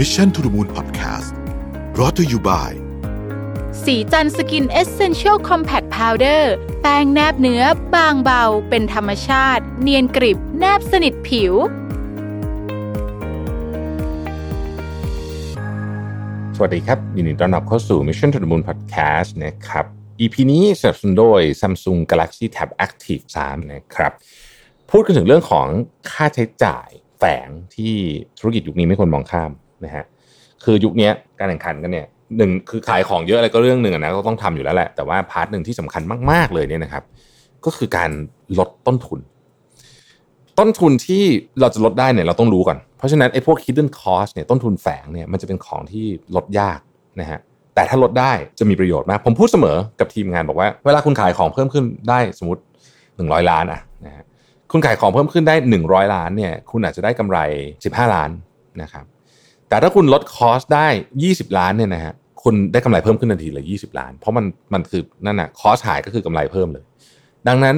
Mission to the Moon Podcast รอ t ธออยู่ by ศรีจันทร์ Skin Essential Compact Powder แป้งแนบเนื้อบางเบา เป็นธรรมชาติ เนียนกริบ แนบสนิทผิว สวัสดีครับ ยินดีต้อนรับเข้าสู่ Mission to the Moon Podcast นะครับ EP นี้สนับสนุนโดย Samsung Galaxy Tab Active 3 นะครับ พูดกันถึงเรื่องของค่าใช้จ่ายแฝงที่ธุรกิจยุคนี้ไม่ควรมองข้าม นะฮะคือยุคนี้การแข่งขันกันเนี่ยหนึ่งคือขายของเยอะอะไรก็เรื่องหนึ่งนะก็ต้องทำอยู่แล้วแหละแต่ว่า part หนึ่งที่สำคัญมาก ๆเลยเนี่ยนะครับ ก็คือการลดต้นทุน ต้นทุนที่เราจะลดได้เนี่ยเราต้องรู้ก่อน เพราะฉะนั้นไอ้พวก hidden cost เนี่ยต้นทุนแฝงเนี่ยมันจะเป็นของที่ลดยากนะฮะแต่ถ้าลดได้จะมีประโยชน์มาก ผมพูดเสมอกับทีมงานบอกว่า เวลาคุณขายของเพิ่มขึ้นได้สมมติ 100 ล้านอะนะฮะคุณขายของเพิ่มขึ้นได้ 100 ล้านเนี่ยคุณอาจจะได้กำไร 15 ล้านนะครับ แต่ถ้าคุณลด cost ได้ 20 ล้านเนี่ยนะฮะคุณได้กำไรเพิ่มขึ้นทันทีเลย20 ล้าน เพราะมันมันคือนั่นน่ะ cost หายก็คือกำไรเพิ่มเลย ดังนั้น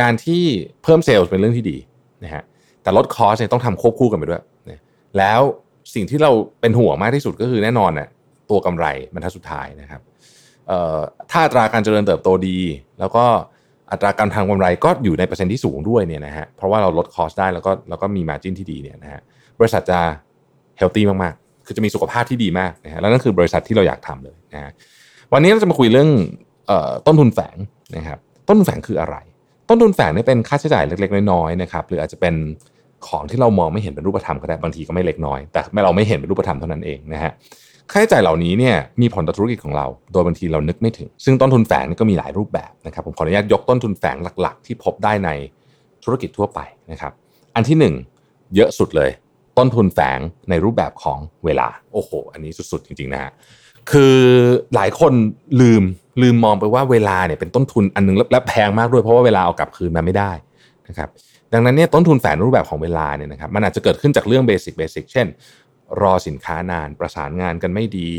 การที่เพิ่มเซลล์เป็นเรื่องที่ดีนะฮะแต่ลด cost เนี่ยต้องทำควบคู่กันไปด้วยนะแล้วสิ่งที่เราเป็นห่วงมากที่สุดก็คือแน่นอนน่ะตัวกำไรบรรทัดสุดท้ายนะครับเอ่อถ้าอัตราการเจริญเติบโตดี แล้วก็อัตราการทำกำไรก็อยู่ในเปอร์เซ็นต์ที่สูงด้วยเนี่ยนะฮะเพราะว่าเราลด cost ได้แล้วก็แล้วก็มี margin ที่ดีเนี่ยนะฮะบริษัทจะ healthy มากๆ คือจะมีสุขภาพที่ดีมากนะฮะแล้วนั่นคือบริษัทที่เราอยากทำเลยนะฮะวันนี้เราจะมาคุยเรื่องเออต้นทุนแฝงนะครับต้นทุนแฝงคืออะไร ต้นทุนแฝงเนี่ยเป็นค่าใช้จ่ายเล็กๆน้อยๆนะครับหรืออาจจะเป็นของที่เรามองไม่เห็นเป็นรูปธรรมก็ได้บางทีก็ไม่เล็กน้อย แต่เราไม่เห็นเป็นรูปธรรมเท่านั้นเองนะฮะค่าใช้จ่ายเหล่านี้เนี่ยมีผลต่อธุรกิจของเรา โดยบางทีเรานึกไม่ถึง ซึ่งต้นทุนแฝงนี่ก็มีหลายรูปแบบนะครับผมขออนุญาตยกต้นทุนแฝงหลักๆ ที่พบได้ในธุรกิจทั่วไปนะครับอันที่หนึ่งเยอะสุดเลย ต้นทุนแฝงในรูปแบบของเวลา โอ้โห อันนี้สุดๆ จริงๆนะฮะคือหลายคนลืมลืมมองไปว่าเวลาเนี่ยเป็นต้นทุนอันนึงและและแพงมากด้วยเพราะว่าเวลาเอากลับคืนมาไม่ได้นะครับดังนั้นเนี่ยต้นทุนแฝงในรูปแบบของเวลาเนี่ยนะครับมันอาจจะเกิดขึ้นจากเรื่องเบสิกเบสิกเช่น รอสินค้านานประสานงานกันไม่ดี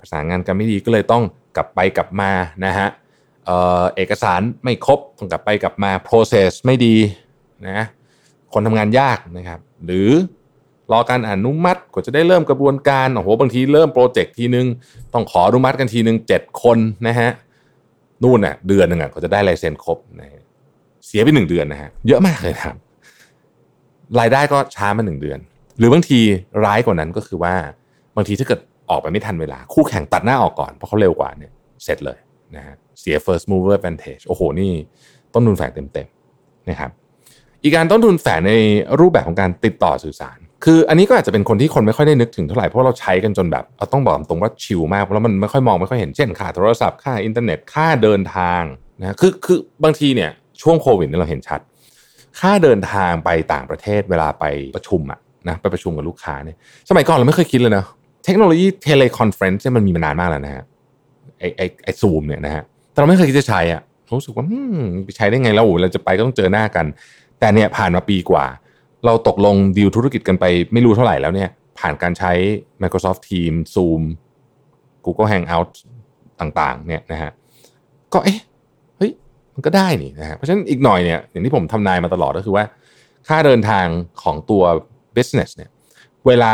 ประสานงานกันไม่ดีก็เลยต้องกลับไปกลับมานะฮะเออเอกสารไม่ครบต้องกลับไปกลับมา process ไม่ดีนะคนทำงานยากนะครับหรือ รอการอนุมัติกว่าจะได้เริ่มกระบวนการโอ้โหบางทีเริ่มโปรเจกต์ทีนึง ต้องขออนุมัติกันทีนึงเจ็ดคนนะฮะนู่นน่ะเดือนหนึ่งอะก็จะได้ลายเซ็นครบนะฮะเสียไปหนึ่งเดือนนะฮะเยอะมากเลยนะครับรายได้ก็ช้ามาหนึ่งเดือน หรือบางทีร้ายกว่านั้นก็คือว่า บางทีถ้าเกิดออกไปไม่ทันเวลา คู่แข่งตัดหน้าออกก่อน เพราะเขาเร็วกว่าเนี่ยเสร็จเลยนะฮะเสีย first mover advantage โอ้โห นี่ต้นทุนแฝงเต็มๆนะครับอีกการต้นทุนแฝงในรูปแบบของการติดต่อสื่อสาร คืออันนี้ก็อาจจะเป็นคนที่คนไม่ค่อยได้นึกถึงเท่าไหร่เพราะเราใช้กันจนแบบเอาต้องบอกตรงว่าชิลมากแล้วมันไม่ค่อยมองไม่ค่อยเห็นเช่นค่าโทรศัพท์ค่าอินเทอร์เน็ตค่าเดินทางนะคือคือบางทีเนี่ยช่วงโควิดเนี่ยเราเห็นชัด ค่าเดินทางไปต่างประเทศเวลาไปประชุมอะนะไปประชุมกับลูกค้าเนี่ยสมัยก่อนเราไม่เคยคิดเลยนะเทคโนโลยี teleconference เนี่ยมันมีมานานมากแล้วนะฮะไอไอไอซูมเนี่ยนะฮะแต่เราไม่เคยคิดจะใช้อะรู้สึกว่าอืมไปใช้ได้ไงแล้วโอ้เราจะไปก็ต้องเจอหน้ากัน แต่เนี่ยผ่านมาปีกว่า เราตกลงดีลธุรกิจกันไปไม่รู้เท่าไหร่แล้วเนี่ยผ่านการใช้ Microsoft Teams Zoom Google Hangout ต่างๆ เนี่ยนะฮะก็เอ๊ะเฮ้ยมันก็ได้นี่นะฮะเพราะฉะนั้นอีกหน่อยเนี่ยอย่างที่ผมทำนายมาตลอดก็คือว่า ค่าเดินทางของตัว business เนี่ยเวลา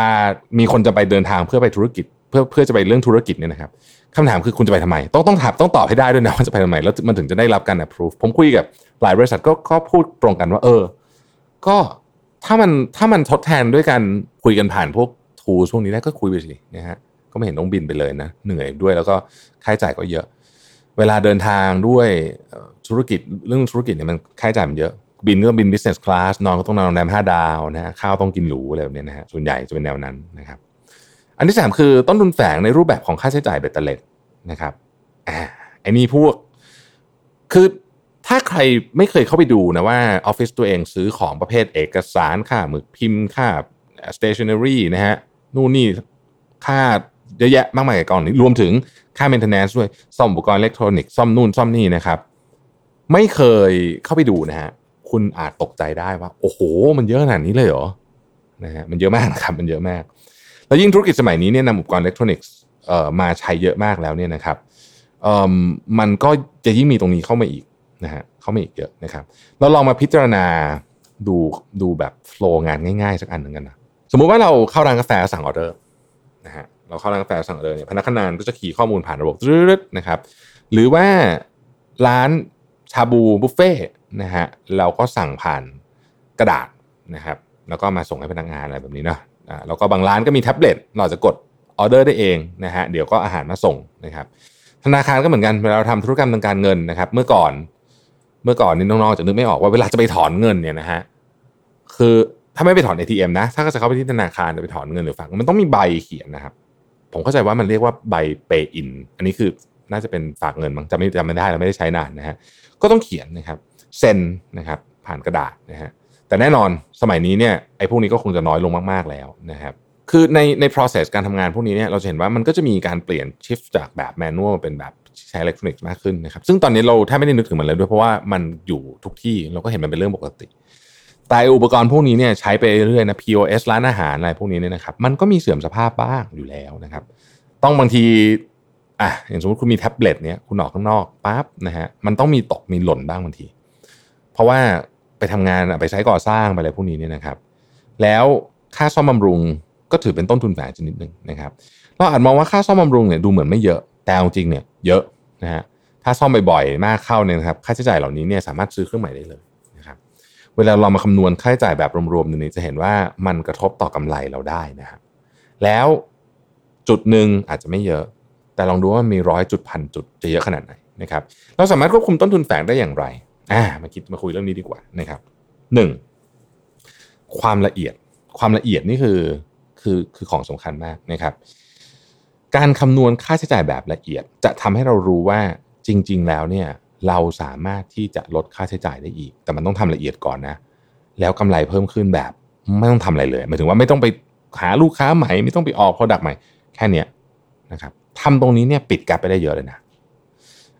มีคนจะไปเดินทางเพื่อไปธุรกิจ เพื่อเพื่อจะไปเรื่องธุรกิจเนี่ยนะครับคำถามคือคุณจะไปทำไม ต้องต้องถามต้องตอบให้ได้ด้วยนะว่าจะไปทำไม แล้วมันถึงจะได้รับการ approve ผมคุยกับหลายบริษัทก็ก็พูดตรงกันว่า เออ ก็ ถ้ามันถ้ามันทดแทนด้วยการคุยกันผ่านพวกทูช่วงนี้ได้ก็คุยไปสินะฮะก็ไม่เห็นต้องบินไปเลยนะเหนื่อยด้วยแล้วก็ค่าใช้จ่ายก็เยอะ เวลาเดินทางด้วยธุรกิจเรื่องธุรกิจเนี่ยมันค่าใช้จ่ายมันเยอะบินก็บิน business class นอนก็ต้องนอนโรงแรมห้าดาวนะฮะข้าวต้องกินหรูอะไรแบบนี้นะฮะส่วนใหญ่จะเป็นแนวนั้นนะครับ อันที่สามคือต้นทุนแฝงในรูปแบบของค่าใช้จ่ายเบ็ดเตล็ดนะครับอ่าไอ้นี่พวกคือ ถ้าใครไม่เคยเข้าไปดูนะว่าออฟฟิศตัวเองซื้อของประเภทเอกสารค่าหมึกพิมพ์ค่า stationery นะฮะนู่นนี่ค่าเยอะแยะมากมายกับกองนี้รวมถึงค่า maintenance ด้วยซ่อมอุปกรณ์อิเล็กทรอนิกส์ซ่อมนู่นซ่อมนี่นะครับ ไม่เคยเข้าไปดูนะฮะคุณอาจตกใจได้ว่า โอ้โห มันเยอะขนาดนี้เลยเหรอนะฮะมันเยอะมากนะครับมันเยอะมาก แล้วยิ่งธุรกิจสมัยนี้เนี่ยนำอุปกรณ์อิเล็กทรอนิกส์เอ่อมาใช้เยอะมากแล้วเนี่ยนะครับเอ่อมันก็จะยิ่งมีตรงนี้เข้ามาอีก นะฮะเขามาอีกเยอะนะครับเราลองมาพิจารณาดูดูแบบโฟล์งานง่ายๆ สักอันหนึ่งกันนะสมมุติว่าเราเข้าร้านกาแฟสั่งออเดอร์นะฮะเราเข้าร้านกาแฟสั่งออเดอร์เนี่ยพนักงานก็จะขี่ข้อมูลผ่านระบบรึดๆนะครับ หรือว่าร้านชาบูบุฟเฟ่นะฮะเราก็สั่งผ่านกระดาษนะครับ แล้วก็มาส่งให้พนักงานอะไรแบบนี้เนาะอ่าแล้วก็บางร้านก็มีแท็บเล็ตเราจะกดออเดอร์ได้เองนะฮะเดี๋ยวก็อาหารมาส่งนะครับ ธนาคารก็เหมือนกันเวลาเราทำธุรกรรมทางการเงินนะครับ เมื่อก่อน เมื่อก่อนนี่น้องๆจะนึกไม่ออกว่าเวลาจะไปถอนเงินเนี่ยนะฮะคือถ้าไม่ไปถอน ATM นะ ถ้าก็จะเข้าไปที่ธนาคารจะไปถอนเงินหรือฝากมันต้องมีใบเขียนนะครับ ผมเข้าใจว่ามันเรียกว่าใบเปย์อินอันนี้คือน่าจะเป็นฝากเงินมั้งจำไม่จำไม่ได้เราไม่ได้ใช้นานนะฮะก็ต้องเขียนนะครับเซ็นนะครับผ่านกระดาษนะฮะแต่แน่นอนสมัยนี้เนี่ยไอ้พวกนี้ก็คงจะน้อยลงมากๆแล้วนะครับคือในใน process การทำงานพวกนี้เนี่ยเราจะเห็นว่ามันก็จะมีการเปลี่ยน shift จากแบบแมนนวลเป็นแบบ ใช้อิเล็กทรอนิกส์มากขึ้นนะครับ ซึ่งตอนนี้เราแทบไม่ได้นึกถึงมันเลยด้วยเพราะว่ามันอยู่ทุกที่เราก็เห็นมันเป็นเรื่องปกติ แต่อุปกรณ์พวกนี้เนี่ยใช้ไปเรื่อยนะ POS ร้านอาหารอะไรพวกนี้เนี่ยนะครับ มันก็มีเสื่อมสภาพบ้างอยู่แล้วนะครับ ต้องบางทีอะอย่างสมมติคุณมีแท็บเล็ตเนี่ยคุณออกข้างนอกปั๊บนะฮะมันต้องมีตกมีหล่นบ้างบางที เพราะว่าไปทำงานไปใช้ก่อสร้างไปอะไรพวกนี้เนี่ยนะครับ แล้วค่าซ่อมบำรุงก็ถือเป็นต้นทุนแฝงชนิดหนึ่งนะครับ เราอาจมองว่าค่าซ่อมบำรุงเนี่ยดูเหมือนไม่เยอะ แต่จริงเนี่ยเยอะนะฮะถ้าซ่อมบ่อยๆมากเข้าเนี่ยนะครับค่าใช้จ่ายเหล่านี้เนี่ยสามารถซื้อเครื่องใหม่ได้เลยนะครับเวลาเรามาคำนวณค่าใช้จ่ายแบบรวมๆเนี่ยจะเห็นว่ามันกระทบต่อกำไรเราได้นะครับแล้วจุดหนึ่งอาจจะไม่เยอะ แต่ลองดูว่ามีร้อยจุดพันจุดจะเยอะขนาดไหนนะครับเราสามารถควบคุมต้นทุนแฝงได้อย่างไรอ่ามาคิดมาคุยเรื่องนี้ดีกว่านะครับหนึ่งความละเอียดความละเอียดนี่คือคือคือของสำคัญมากนะครับ การคำนวณค่าใช้จ่ายแบบละเอียด จะทำให้เรารู้ว่าจริง ๆ แล้วเนี่ยเราสามารถที่จะลดค่าใช้จ่ายได้อีก แต่มันต้องทำละเอียดก่อนนะ แล้วกำไรเพิ่มขึ้นแบบไม่ต้องทำอะไรเลยหมายถึงว่าไม่ต้องไปหาลูกค้าใหม่ไม่ต้องไปออกโปรดักต์ใหม่ แค่นี้นะครับทำตรงนี้เนี่ยปิดกับไปได้เยอะเลยนะ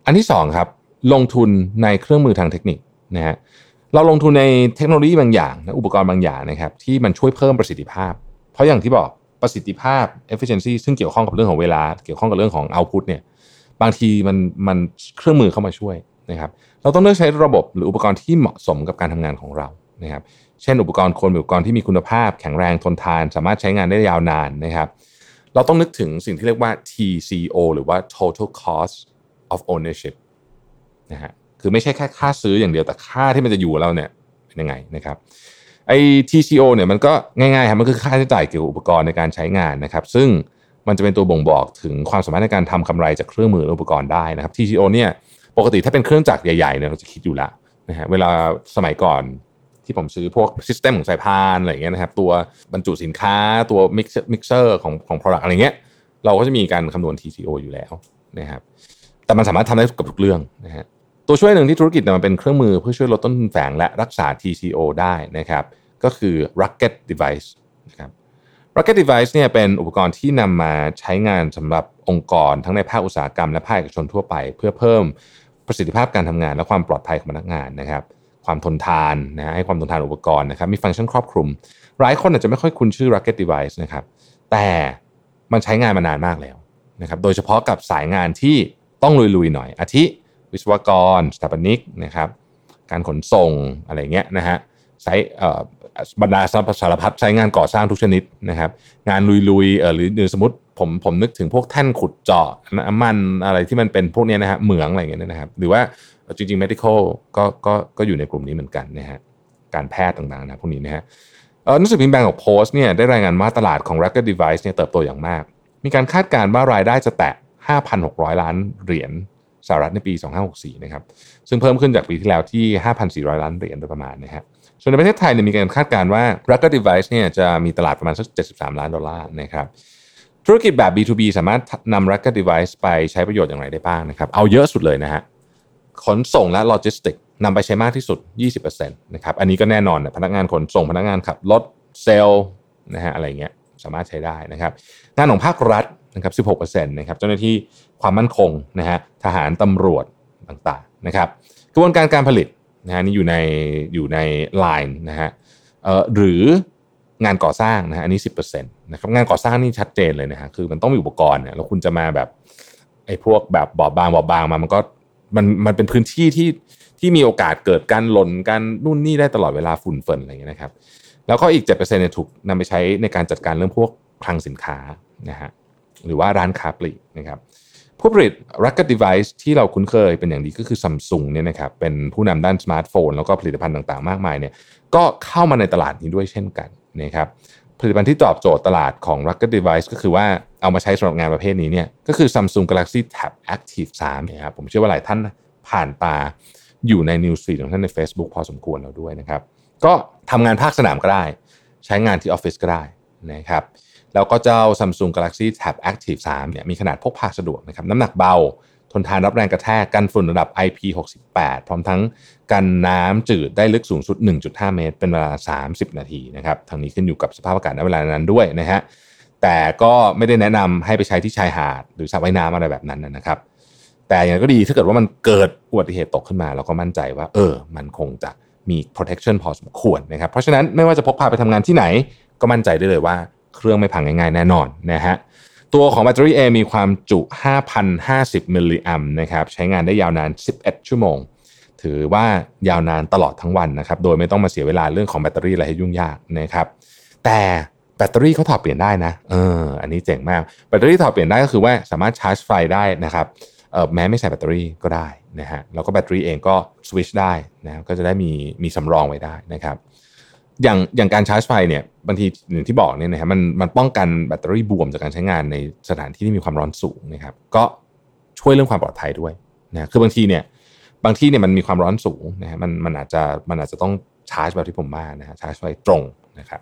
อันที่สองครับลงทุนในเครื่องมือทางเทคนิคนะฮะเราลงทุนในเทคโนโลยีบางอย่างนะอุปกรณ์บางอย่างนะครับที่มันช่วยเพิ่มประสิทธิภาพ เพราะอย่างที่บอก ประสิทธิภาพ efficiency ซึ่งเกี่ยวข้องกับเรื่องของเวลา เกี่ยวข้องกับเรื่องของ output เนี่ยบางทีมันมันเครื่องมือเข้ามาช่วยนะครับ เราต้องเลือกใช้ระบบหรืออุปกรณ์ที่เหมาะสมกับการทำงานของเรานะครับ เช่น อุปกรณ์คนอุปกรณ์ที่มีคุณภาพ แข็งแรงทนทาน สามารถใช้งานได้ยาวนานนะครับ เราต้องนึกถึงสิ่งที่เรียกว่า TCO หรือว่า total cost of ownership นะฮะคือไม่ใช่แค่ค่าซื้ออย่างเดียวแต่ค่าที่มันจะอยู่เราเนี่ยเป็นยังไงนะครับ ไอ้ TCO เนี่ยมันก็ง่ายๆครับมันคือค่าใช้จ่ายเกี่ยวกับอุปกรณ์ในการใช้งานนะครับ ซึ่งมันจะเป็นตัวบ่งบอกถึงความสามารถในการทำกำไรจากเครื่องมืออุปกรณ์ได้นะครับ TCO เนี่ยปกติถ้าเป็นเครื่องจักรใหญ่ๆเนี่ยเราจะคิดอยู่แล้วนะฮะเวลาสมัยก่อนที่ผมซื้อพวกซิสเต็มของสายพานอะไรอย่างเงี้ยนะครับตัวบรรจุสินค้าตัวมิกเซอร์ของของ product อะไรเงี้ยเราก็จะมีการคำนวณ TCO อยู่แล้วนะครับแต่มันสามารถทำได้กับทุกเรื่องนะฮะ ตัวช่วยหนึ่งที่ธุรกิจมันเป็นเครื่องมือเพื่อช่วยลดต้นทุนแฝงและรักษา TCO ได้นะครับก็คือ Rugged Device นะครับ Rocket Device เนี่ยเป็นอุปกรณ์ที่นำมาใช้งานสำหรับองค์กร ทั้งในภาคอุตสาหกรรมและภาคเอกชนทั่วไป เพื่อเพิ่มประสิทธิภาพการทำงาน และความปลอดภัยของพนักงานนะครับความทนทานนะให้ความทนทานอุปกรณ์นะครับมีฟังก์ชันครอบคลุม หลายคนอาจจะไม่ค่อยคุ้นชื่อ Rocket Device นะครับแต่มันใช้งานมานานมากแล้วนะครับโดยเฉพาะกับสายงานที่ต้องลุยๆหน่อยอาทิ วิศวกร สถาปนิกนะครับ การขนส่งอะไรเงี้ยนะฮะใช้บรรดาสารพัดใช้งานก่อสร้างทุกชนิดนะครับ งานลุยๆหรือหรือสมมติผมผมนึกถึงพวกแท่นขุดเจาะน้ำมันอะไรที่มันเป็นพวกนี้นะฮะเหมืองอะไรเงี้ยนะครับ หรือว่าจริงๆ medical ก็ก็ก็อยู่ในกลุ่มนี้เหมือนกันนะฮะการแพทย์ต่างๆนะพวกนี้นะฮะหนังสือพิมพ์แบงก์ของโพสต์เนี่ยได้รายงานว่าตลาดของ Rugged Device เนี่ยเติบโตอย่างมาก มีการคาดการณ์ว่ารายได้จะแตะ 5,600 ล้านเหรียญ สหรัฐในปี 2564 นะครับ ซึ่งเพิ่มขึ้นจากปีที่แล้วที่ 5,400 ล้านเหรียญโดยประมาณนะฮะส่วนในประเทศไทยเนี่ยมีการคาดการณ์ว่า Rugged Device เนี่ยจะมีตลาดประมาณสัก 73 ล้านดอลลาร์นะครับธุรกิจแบบ B2B สามารถนำ Rugged Device ไปใช้ประโยชน์อย่างไรได้บ้างนะครับ เอาเยอะสุดเลยนะฮะขนส่งและโลจิสติกนำไปใช้มากที่สุด 20%นะครับอันนี้ก็แน่นอนนะพนักงานขนส่งพนักงานขับรถเซลล์นะฮะอะไรเงี้ยสามารถใช้ได้นะครับงานของภาครัฐ นะครับ16%นะครับเจ้าหน้าที่ความมั่นคงนะฮะทหารตำรวจต่างๆนะครับกระบวนการการผลิตนะฮะนี่อยู่ในอยู่ใน line นะฮะเอ่อหรืองานก่อสร้างนะฮะอันนี้ 10%นะครับงานก่อสร้างนี่ชัดเจนเลยนะฮะคือมันต้องมีอุปกรณ์เนี่ยแล้วคุณจะมาแบบไอ้พวกแบบบอบบางบอบบางมามันก็มันมันเป็นพื้นที่ที่ที่มีโอกาสเกิดการหล่นการนู่นนี่ได้ตลอดเวลาฝุ่นเฝิ่นอะไรอย่างเงี้ยนะครับแล้วก็อีก7%เนี่ยถูกนำไปใช้ในการจัดการเรื่องพวกคลังสินค้านะฮะ หรือว่าร้านค้าปลีกนะครับผู้ผลิต Rugged Device ที่เราคุ้นเคยเป็นอย่างดีก็คือ Samsung เนี่ยนะครับเป็นผู้นำด้านสมาร์ทโฟน แล้วก็ผลิตภัณฑ์ต่างๆ มากมายเนี่ยก็เข้ามาในตลาดนี้ด้วยเช่นกันนะครับผลิตภัณฑ์ที่ตอบโจทย์ตลาดของ Rugged Device ก็คือว่าเอามาใช้สำหรับงานประเภทนี้เนี่ยก็คือ Samsung Galaxy Tab Active 3นะครับผมเชื่อว่าหลายท่านผ่านตาอยู่ใน News Feed ของท่านใน Facebook พอสมควรแล้วด้วยนะครับ ก็ทำงานภาคสนามก็ได้ ใช้งานที่ออฟฟิศก็ได้นะครับ แล้วก็เจ้า Samsung Galaxy Tab Active 3เนี่ยมีขนาดพกพาสะดวกนะครับน้ำหนักเบา ทนทานรับแรงกระแทกกันฝุ่นระดับ IP68 พร้อมทั้งกันน้ำจืดได้ลึกสูงสุด 1.5 เมตร เป็นเวลา 30 นาทีนะครับทางนี้ขึ้นอยู่กับสภาพอากาศในเวลานั้นด้วยนะฮะแต่ก็ไม่ได้แนะนำให้ไปใช้ที่ชายหาด หรือสระว่ายน้ำอะไรแบบนั้นนะครับ แต่อย่างก็ดีถ้าเกิดว่ามันเกิดอุบัติเหตุตกขึ้นมา เราก็มั่นใจว่า เออ มันคงจะมี protection พอสมควรนะครับเพราะฉะนั้นไม่ว่าจะพกพาไปทำงานที่ไหนก็มั่นใจได้เลยว่า เครื่องไม่พังง่ายๆแน่นอนนะฮะตัวของแบตเตอรี่เอมีความจุ 5,050 มิลลิแอมนะครับใช้งานได้ยาวนาน 11 ชั่วโมง ถือว่ายาวนานตลอดทั้งวันนะครับโดยไม่ต้องมาเสียเวลาเรื่องของแบตเตอรี่อะไรให้ยุ่งยากนะครับแต่แบตเตอรี่เขาถอดเปลี่ยนได้นะเอออันนี้เจ๋งมากแบตเตอรี่ถอดเปลี่ยนได้ก็คือว่าสามารถชาร์จไฟได้นะครับเออแม้ไม่ใส่แบตเตอรี่ก็ได้นะฮะแล้วก็แบตเตอรี่เองก็สวิชได้นะก็จะได้มีมีสำรองไว้ได้นะครับอย่างอย่างการชาร์จไฟเนี่ย บางทีอย่างที่บอกเนี่ยนะฮะมันมันป้องกันแบตเตอรี่บวมจากการใช้งานในสถานที่ที่มีความร้อนสูงนะครับ ก็ช่วยเรื่องความปลอดภัยด้วยนะคือบางทีเนี่ย บางที่เนี่ยมันมีความร้อนสูงนะฮะมันมันอาจจะมันอาจจะต้องชาร์จแบบที่ผมว่านะฮะชาร์จไฟตรงนะครับ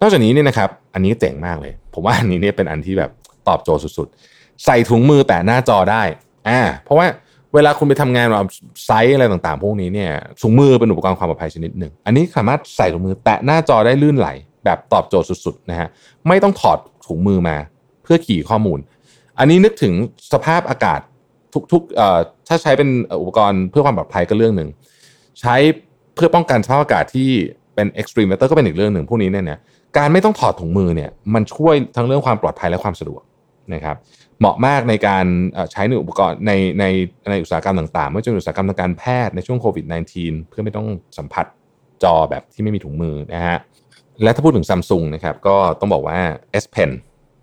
นอกจากนี้เนี่ยนะครับ อันนี้เจ๋งมากเลย ผมว่าอันนี้เนี่ยเป็นอันที่แบบตอบโจทย์สุดๆ ใส่ถุงมือแตะหน้าจอได้อ่าเพราะว่าเวลาคุณไปทำงานแบบไซต์อะไรต่างๆ พวกนี้เนี่ยถุงมือเป็นอุปกรณ์ความปลอดภัยชนิดหนึ่ง อันนี้สามารถใส่ถุงมือแตะหน้าจอได้ลื่นไหล แบบตอบโจทย์สุดๆนะฮะไม่ต้องถอดถุงมือมาเพื่อขี่ข้อมูล อันนี้นึกถึงสภาพอากาศทุกๆเอ่อถ้าใช้เป็นอุปกรณ์เพื่อความปลอดภัยก็เรื่องหนึ่งใช้เพื่อป้องกันสภาพอากาศที่เป็น extreme weather ก็เป็นอีกเรื่องหนึ่งพวกนี้เนี่ยการไม่ต้องถอดถุงมือเนี่ยมันช่วยทั้งเรื่องความปลอดภัยและความสะดวกนะครับเหมาะมากในการใช้ในอุปกรณ์ในในในอุตสาหกรรมต่างๆไม่ว่าจะเป็นอุตสาหกรรมทางการแพทย์ในช่วงโควิด -19 เพื่อไม่ต้องสัมผัสจอแบบที่ไม่มีถุงมือนะฮะ และถ้าพูดถึงซัมซุงนะครับก็ต้องบอกว่า S Pen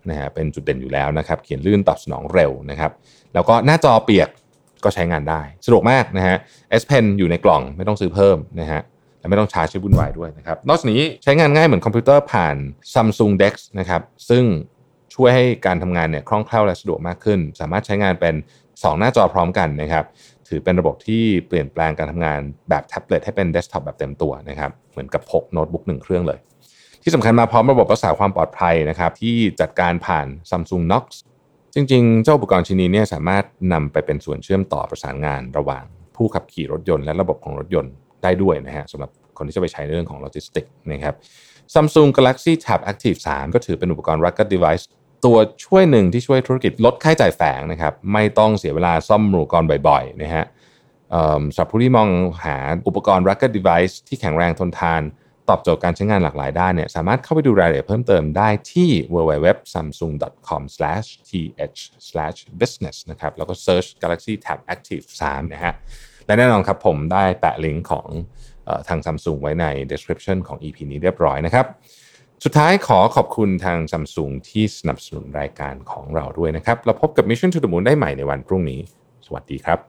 นะฮะเป็นจุดเด่นอยู่แล้วนะครับ เขียนลื่นตอบสนองเร็วนะครับ แล้วก็หน้าจอเปียกก็ใช้งานได้ สะดวกมากนะฮะ S Pen อยู่ในกล่องไม่ต้องซื้อเพิ่มนะฮะและไม่ต้องชาร์จใช้วุ่นวายด้วยนะครับ นอกจากนี้ใช้งานง่ายเหมือนคอมพิวเตอร์ผ่าน Samsung Dex นะครับ ซึ่งช่วยให้การทำงานเนี่ยคล่องแคล่วและสะดวกมากขึ้น สามารถใช้งานเป็น 2 หน้าจอพร้อมกันนะครับถือเป็นระบบที่เปลี่ยนแปลงการทำงานแบบแท็บเล็ตให้เป็นเดสก์ท็อปแบบเต็มตัวนะครับเหมือนกับพกโน้ตบุ๊กหนึ่งเครื่องเลย ที่สำคัญมาพร้อมระบบรักษาความปลอดภัยนะครับที่จัดการผ่าน Samsung Knox จริง ๆ เจ้าอุปกรณ์ชิ้นนี้เนี่ยสามารถนำไปเป็นส่วนเชื่อมต่อประสานงานระหว่างผู้ขับขี่รถยนต์และระบบของรถยนต์ได้ด้วยนะฮะสำหรับคนที่จะไปใช้ในเรื่องของโลจิสติกนะครับ Samsung Galaxy Tab Active 3 ก็ถือเป็นอุปกรณ์ rugged device ตัวช่วยหนึ่งที่ช่วยธุรกิจลดค่าใช้จ่ายแฝงนะครับไม่ต้องเสียเวลาซ่อมอุปกรณ์บ่อยๆนะฮะสำหรับผู้ที่มองหาอุปกรณ์ rugged device ที่แข็งแรงทนทาน ตอบโจทย์การใช้งานหลากหลายได้เนี่ยสามารถเข้าไปดูรายละเอียดเพิ่มเติมได้ที่ www.samsung.com/th/business นะครับแล้วก็ search Galaxy Tab Active 3นะฮะและแน่นอนครับผมได้แปะลิงก์ของทาง Samsung ไว้ใน description ของ EP นี้เรียบร้อยนะครับ สุดท้ายขอขอบคุณทาง Samsung ที่สนับสนุนรายการของเราด้วยนะครับ เราพบกับ Mission to the Moon ได้ใหม่ในวันพรุ่งนี้ สวัสดีครับ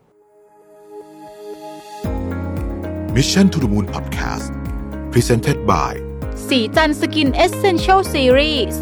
Mission to the Moon Podcast Presented by สีจันสกินเอเซนเชลซีรีส์